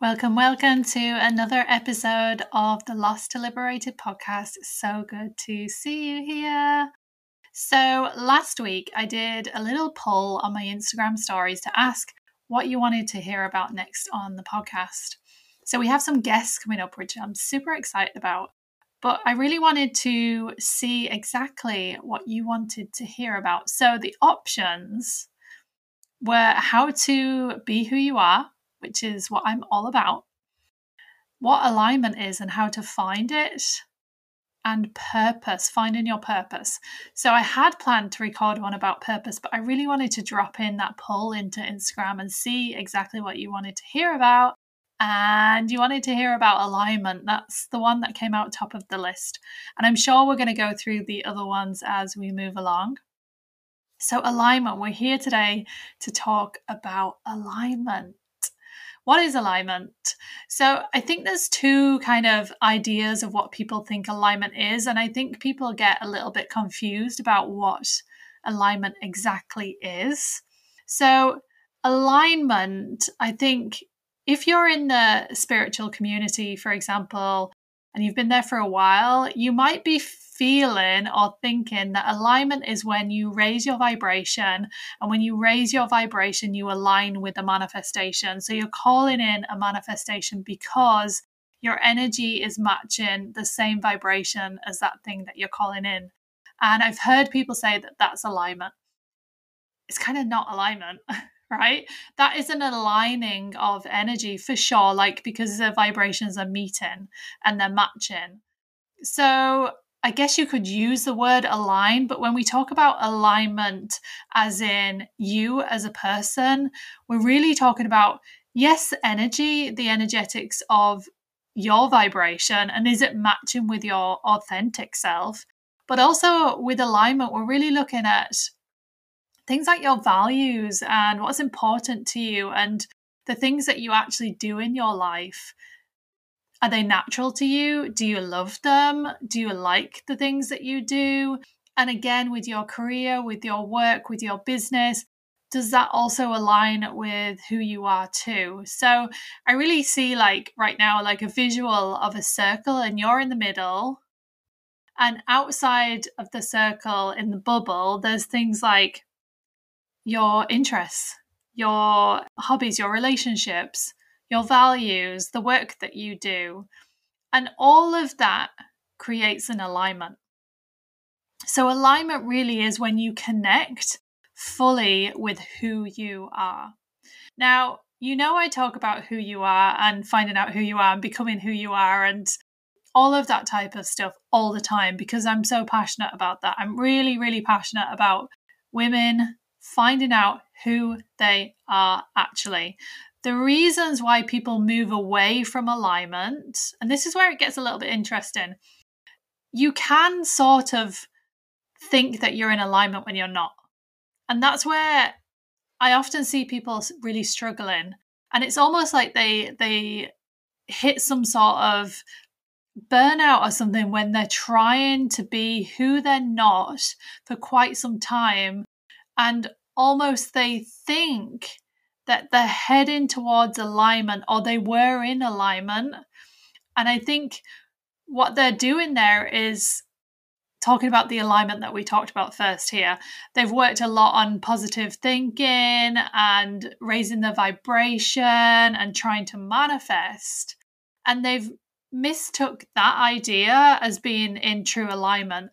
Welcome, welcome to another episode of the Lost to Liberated podcast. so good to see you here. So, last week I did a little poll on my Instagram stories to ask what you wanted to hear about next on the podcast. So, we have some guests coming up, which I'm super excited about. But I really wanted to see exactly what you wanted to hear about. So, the options were how to be who you are which is what I'm all about, what alignment is and how to find it, and purpose, finding your purpose. So I had planned to record one about purpose, but I really wanted to drop in that poll into Instagram and see exactly what you wanted to hear about. And you wanted to hear about alignment. That's the one that came out top of the list. And I'm sure we're going to go through the other ones as we move along. So, alignment, we're here today to talk about alignment. What is alignment? So I think there's two kind of ideas of what people think alignment is. And I think people get a little bit confused about what alignment exactly is. So, alignment, I think if you're in the spiritual community, for example, and you've been there for a while, you might be feeling or thinking that alignment is when you raise your vibration. And when you raise your vibration, you align with the manifestation. So you're calling in a manifestation because your energy is matching the same vibration as that thing that you're calling in. And I've heard people say that that's alignment. It's kind of not alignment. right? That is an aligning of energy for sure, like because the vibrations are meeting and they're matching. So I guess you could use the word align, but when we talk about alignment, as in you as a person, we're really talking about, yes, energy, the energetics of your vibration, and is it matching with your authentic self? But also with alignment, we're really looking at things like your values and what's important to you and the things that you actually do in your life are they natural to you? Do you love them? Do you like the things that you do? And again, with your career, with your work, with your business, does that also align with who you are too? So I really see, like, right now, like a visual of a circle, and you're in the middle. And outside of the circle in the bubble, there's things like your interests, your hobbies, your relationships, your values, the work that you do. And all of that creates an alignment. So, alignment really is when you connect fully with who you are. Now, you know, I talk about who you are and finding out who you are and becoming who you are and all of that type of stuff all the time because I'm so passionate about that. I'm really, really passionate about women finding out who they are actually the reasons why people move away from alignment, and this is where it gets a little bit interesting. You can sort of think that you're in alignment when you're not. And that's where I often see people really struggling. And it's almost like they they hit some sort of burnout or something when they're trying to be who they're not for quite some time and almost they think that they're heading towards alignment or they were in alignment. And I think what they're doing there is talking about the alignment that we talked about first here. They've worked a lot on positive thinking and raising the vibration and trying to manifest. And they've mistook that idea as being in true alignment.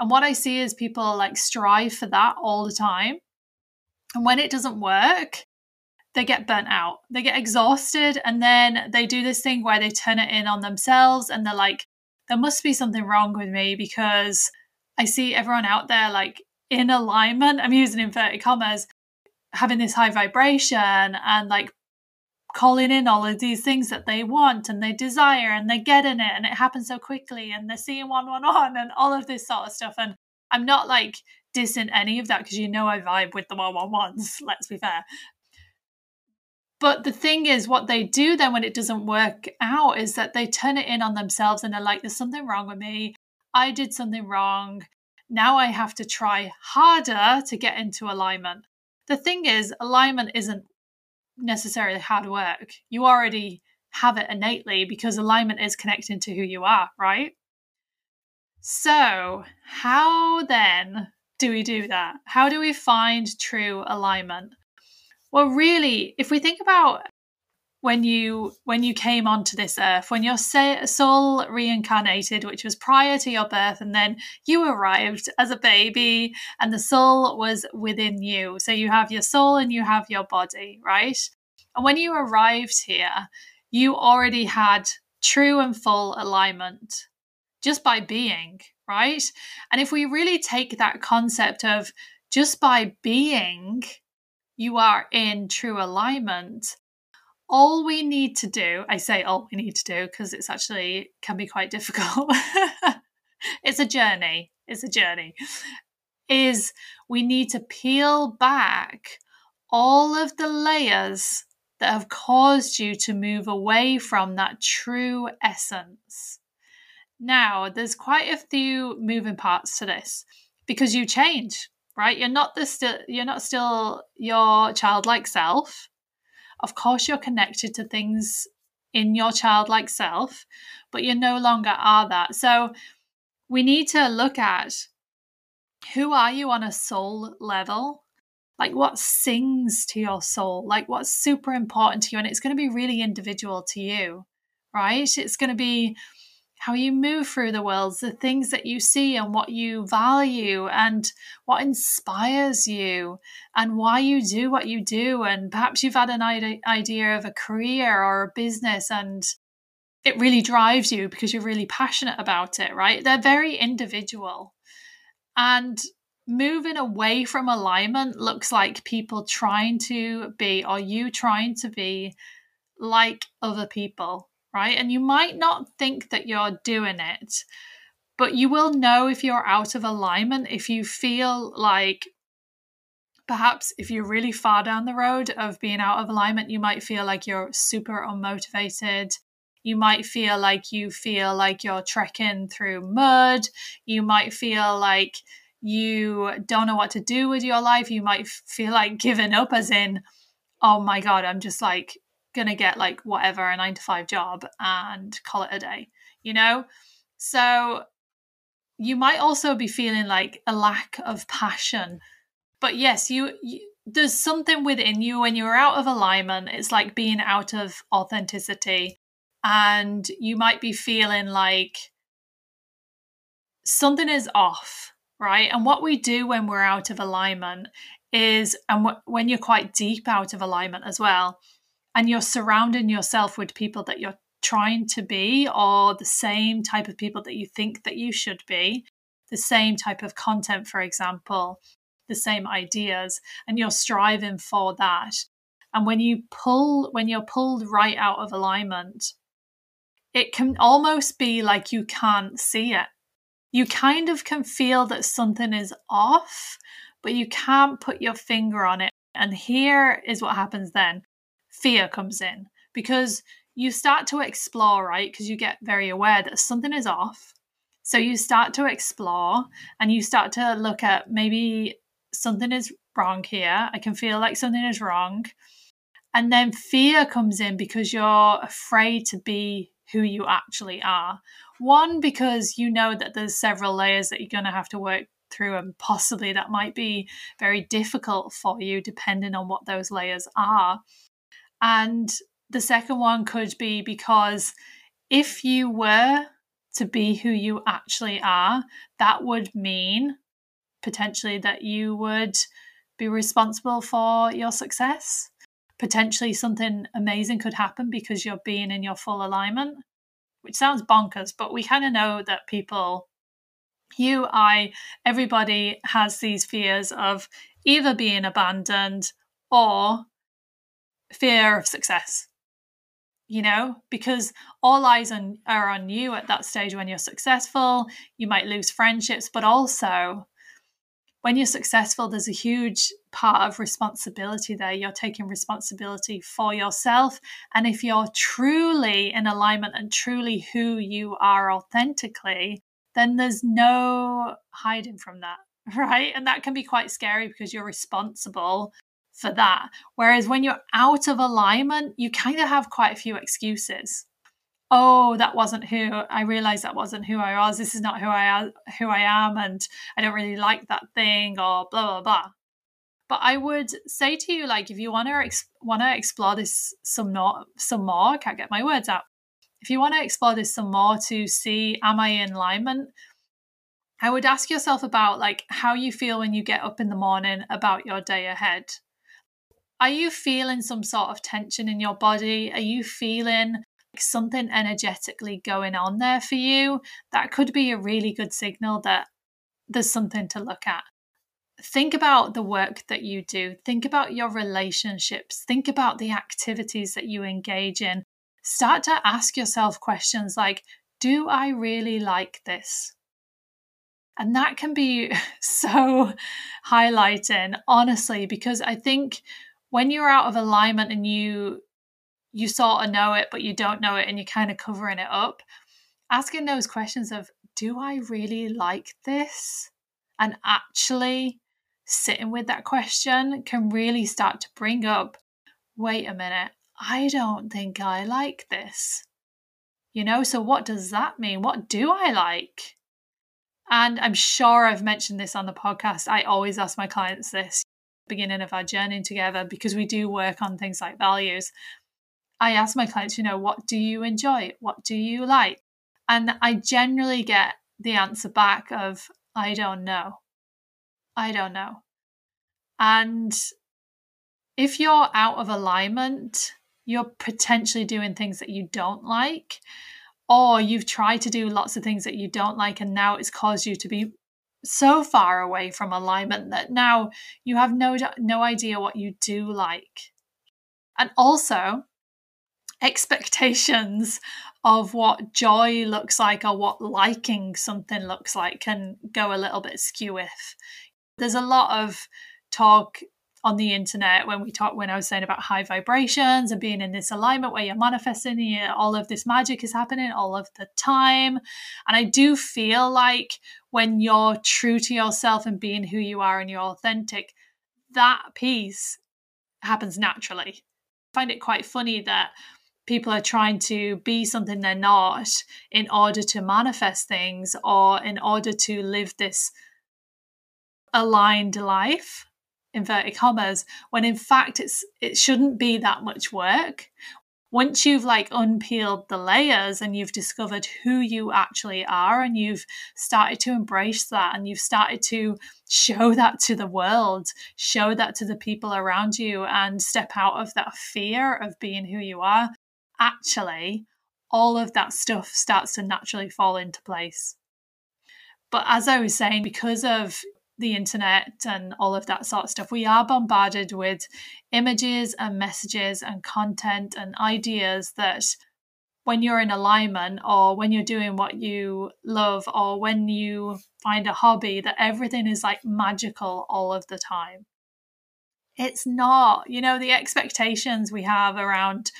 And what I see is people like strive for that all the time. And when it doesn't work, they get burnt out, they get exhausted, and then they do this thing where they turn it in on themselves and they're like, there must be something wrong with me because I see everyone out there like in alignment. I'm using inverted commas, having this high vibration and like calling in all of these things that they want and they desire and they're getting it and it happens so quickly and they're seeing one one one and all of this sort of stuff. And I'm not like dissing any of that because you know I vibe with the one one ones, let's be fair. But the thing is, what they do then when it doesn't work out is that they turn it in on themselves and they're like, there's something wrong with me. I did something wrong. Now I have to try harder to get into alignment. The thing is, alignment isn't necessarily hard work. You already have it innately because alignment is connecting to who you are, right? So, how then do we do that? How do we find true alignment? Well, really, if we think about when you when you came onto this earth when your soul reincarnated which was prior to your birth and then you arrived as a baby and the soul was within you so you have your soul and you have your body right and when you arrived here you already had true and full alignment just by being right and if we really take that concept of just by being you are in true alignment all we need to do, I say all we need to do because it's actually can be quite difficult. it's a journey. It's a journey. Is we need to peel back all of the layers that have caused you to move away from that true essence. Now, there's quite a few moving parts to this because you change, right? You're not the still you're not still your childlike self of course, you're connected to things in your childlike self, but you no longer are that. So we need to look at who are you on a soul level? Like what sings to your soul? Like what's super important to you? And it's going to be really individual to you, right? It's going to be how you move through the world, the things that you see and what you value and what inspires you and why you do what you do. And perhaps you've had an idea of a career or a business and it really drives you because you're really passionate about it, right? They're very individual. And moving away from alignment looks like people trying to be, or you trying to be like other people right? And you might not think that you're doing it, but you will know if you're out of alignment, if you feel like perhaps if you're really far down the road of being out of alignment, you might feel like you're super unmotivated. You might feel like you feel like you're trekking through mud. You might feel like you don't know what to do with your life. You might feel like giving up, as in, oh my God, I'm just like going to get like whatever, a nine to five job and call it a day, you know? So you might also be feeling like a lack of passion. But yes, you, you there's something within you when you're out of alignment. It's like being out of authenticity. And you might be feeling like something is off, right? And what we do when we're out of alignment is, and w- when you're quite deep out of alignment as well, and you're surrounding yourself with people that you're trying to be or the same type of people that you think that you should be. The same type of content for example. The same ideas. And you're striving for that. And when you pull when you're pulled right out of alignment it can almost be like you can't see it. You kind of can feel that something is off but you can't put your finger on it. And here is what happens then fear comes in because you start to explore, right? Because you get very aware that something is off. So you start to explore and you start to look at maybe something is wrong here. I can feel like something is wrong. And then fear comes in because you're afraid to be who you actually are. One, because you know that there's several layers that you're going to have to work through, and possibly that might be very difficult for you depending on what those layers are. And the second one could be because if you were to be who you actually are, that would mean potentially that you would be responsible for your success. Potentially something amazing could happen because you're being in your full alignment, which sounds bonkers, but we kind of know that people, you, I, everybody has these fears of either being abandoned or fear of success you know? Because all eyes on, are on you at that stage when you're successful you might lose friendships but also when you're successful there's a huge part of responsibility there. You're taking responsibility for yourself and if you're truly in alignment and truly who you are authentically then there's no hiding from that right? And that can be quite scary because you're responsible for that. Whereas when you're out of alignment, you kind of have quite a few excuses. Oh, that wasn't who I realized that wasn't who I was. This is not who I who I am and I don't really like that thing or blah blah blah. But I would say to you like if you want to ex- want to explore this some more some more, I can't get my words out. If you want to explore this some more to see am I in alignment I would ask yourself about like how you feel when you get up in the morning about your day ahead. Are you feeling some sort of tension in your body? Are you feeling something energetically going on there for you? That could be a really good signal that there's something to look at. Think about the work that you do. Think about your relationships. Think about the activities that you engage in. Start to ask yourself questions like Do I really like this? And that can be so highlighting, honestly, because I think when you're out of alignment and you you sort of know it, but you don't know it and you're kind of covering it up, asking those questions of, do I really like this? And actually sitting with that question can really start to bring up, wait a minute, I don't think I like this. You know, so what does that mean? What do I like? And I'm sure I've mentioned this on the podcast. I always ask my clients this beginning of our journey together because we do work on things like values. I ask my clients, you know, what do you enjoy? What do you like? And I generally get the answer back of, I don't know. I don't know. And if you're out of alignment, you're potentially doing things that you don't like or you've tried to do lots of things that you don't like and now it's caused you to be so far away from alignment that now you have no no idea what you do like and also expectations of what joy looks like or what liking something looks like can go a little bit skew if there's a lot of talk on the internet when we talk when I was saying about high vibrations and being in this alignment where you're manifesting you all of this magic is happening all of the time. And I do feel like when you're true to yourself and being who you are and you're authentic, that piece happens naturally. I find it quite funny that people are trying to be something they're not in order to manifest things or in order to live this aligned life inverted commas when in fact it's it shouldn't be that much work once you've like unpeeled the layers and you've discovered who you actually are and you've started to embrace that and you've started to show that to the world show that to the people around you and step out of that fear of being who you are actually all of that stuff starts to naturally fall into place. But as I was saying, because of the internet and all of that sort of stuff, we are bombarded with images and messages and content and ideas that when you're in alignment or when you're doing what you love or when you find a hobby, that everything is like magical all of the time. It's not, you know, the expectations we have around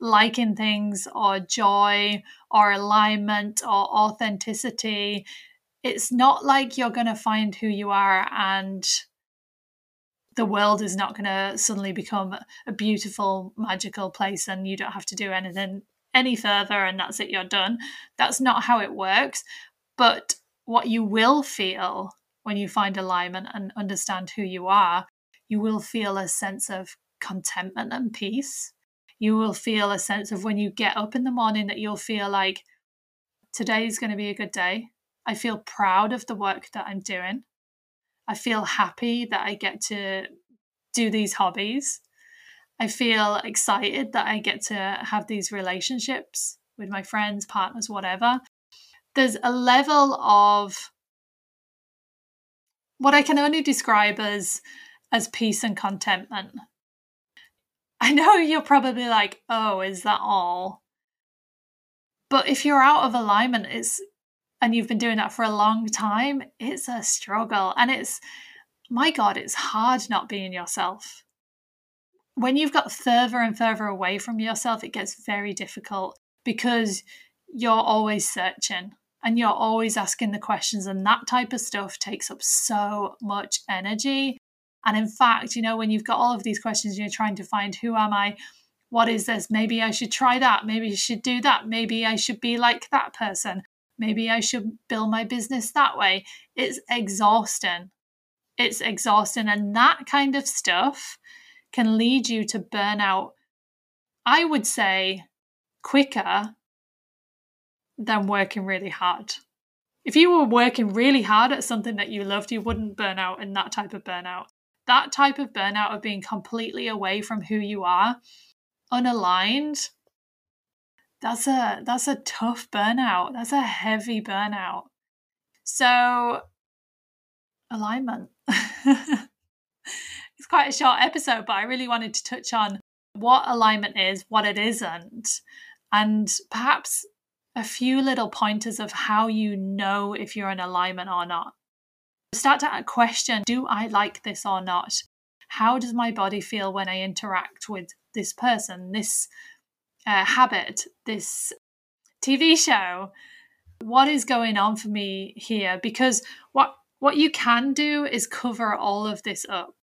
liking things or joy or alignment or authenticity it's not like you're going to find who you are and the world is not going to suddenly become a beautiful magical place and you don't have to do anything any further and that's it you're done. That's not how it works. But what you will feel when you find alignment and understand who you are you will feel a sense of contentment and peace. You will feel a sense of when you get up in the morning that you'll feel like today is going to be a good day I feel proud of the work that I'm doing. I feel happy that I get to do these hobbies. I feel excited that I get to have these relationships with my friends, partners, whatever. There's a level of what I can only describe as as peace and contentment. I know you're probably like, "Oh, is that all?" But if you're out of alignment, it's and you've been doing that for a long time, it's a struggle. And it's, my God, it's hard not being yourself. When you've got further and further away from yourself, it gets very difficult because you're always searching and you're always asking the questions, and that type of stuff takes up so much energy. And in fact, you know, when you've got all of these questions, you're trying to find who am I? What is this? Maybe I should try that. Maybe I should do that. Maybe I should be like that person. Maybe I should build my business that way. It's exhausting. It's exhausting. And that kind of stuff can lead you to burnout, I would say, quicker than working really hard. If you were working really hard at something that you loved, you wouldn't burn out in that type of burnout. That type of burnout of being completely away from who you are, unaligned, that's a that's a tough burnout. That's a heavy burnout. So alignment. it's quite a short episode, but I really wanted to touch on what alignment is, what it isn't, and perhaps a few little pointers of how you know if you're in alignment or not. Start to question Do I like this or not? How does my body feel when I interact with this person, this uh, habit, this TV show? What is going on for me here? Because what what you can do is cover all of this up.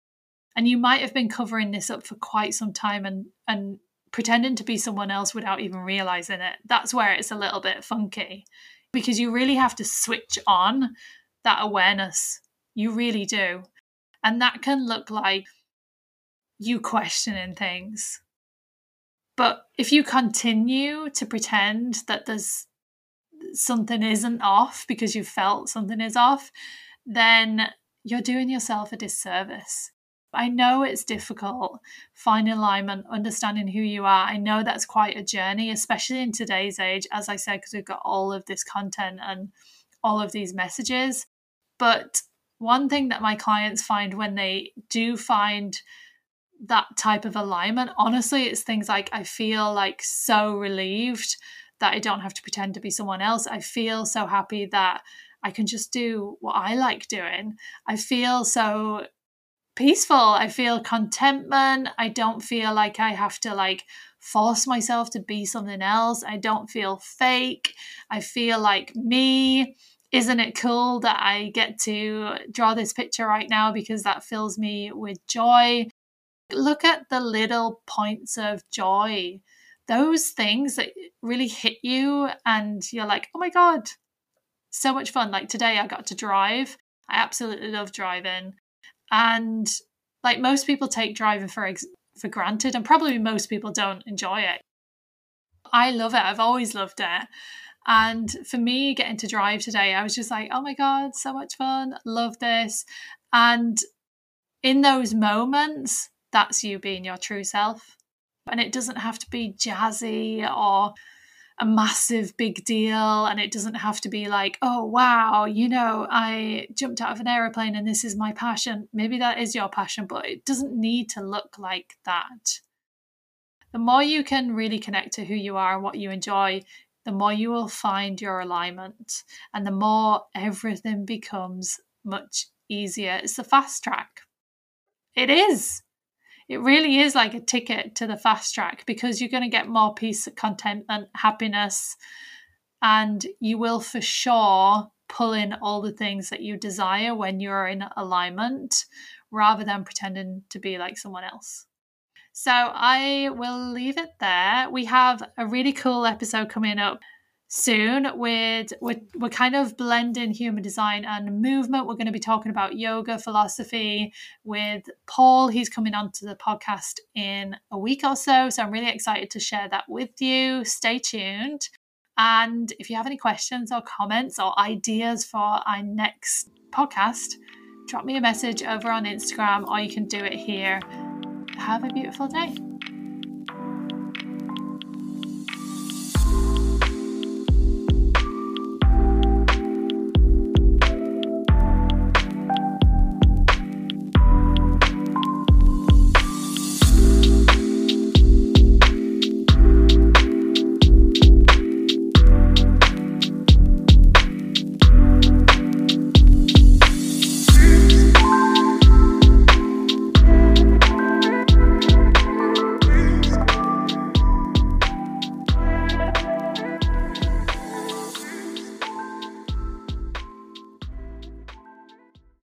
And you might have been covering this up for quite some time and and pretending to be someone else without even realizing it. That's where it's a little bit funky because you really have to switch on that awareness. You really do. And that can look like you questioning things. But if you continue to pretend that there's something isn't off because you felt something is off, then you're doing yourself a disservice. I know it's difficult finding alignment, understanding who you are. I know that's quite a journey, especially in today's age, as I said, because we've got all of this content and all of these messages. But one thing that my clients find when they do find that type of alignment, honestly, it's things like I feel like so relieved that I don't have to pretend to be someone else. I feel so happy that I can just do what I like doing. I feel so peaceful. I feel contentment. I don't feel like I have to like force myself to be something else. I don't feel fake. I feel like me. Isn't it cool that I get to draw this picture right now because that fills me with joy? Look at the little points of joy. Those things that really hit you, and you're like, oh my God, so much fun. Like today, I got to drive. I absolutely love driving and like most people take driving for ex- for granted and probably most people don't enjoy it i love it i've always loved it and for me getting to drive today i was just like oh my god so much fun love this and in those moments that's you being your true self. And it doesn't have to be jazzy or a massive big deal. And it doesn't have to be like oh wow you know i jumped out of an aeroplane and this is my passion. Maybe that is your passion but it doesn't need to look like that. The more you can really connect to who you are and what you enjoy the more you will find your alignment. And the more everything becomes much easier. It's the fast track. It is it really is like a ticket to the fast track because you're going to get more peace, contentment, happiness, and you will for sure pull in all the things that you desire when you're in alignment rather than pretending to be like someone else. So I will leave it there. We have a really cool episode coming up soon with we're, we're kind of blending human design and movement. We're going to be talking about yoga philosophy with paul. He's coming onto the podcast in a week or so so i'm really excited to share that with you. Stay tuned. And if you have any questions or comments or ideas for our next podcast drop me a message over on instagram or you can do it here. Have a beautiful day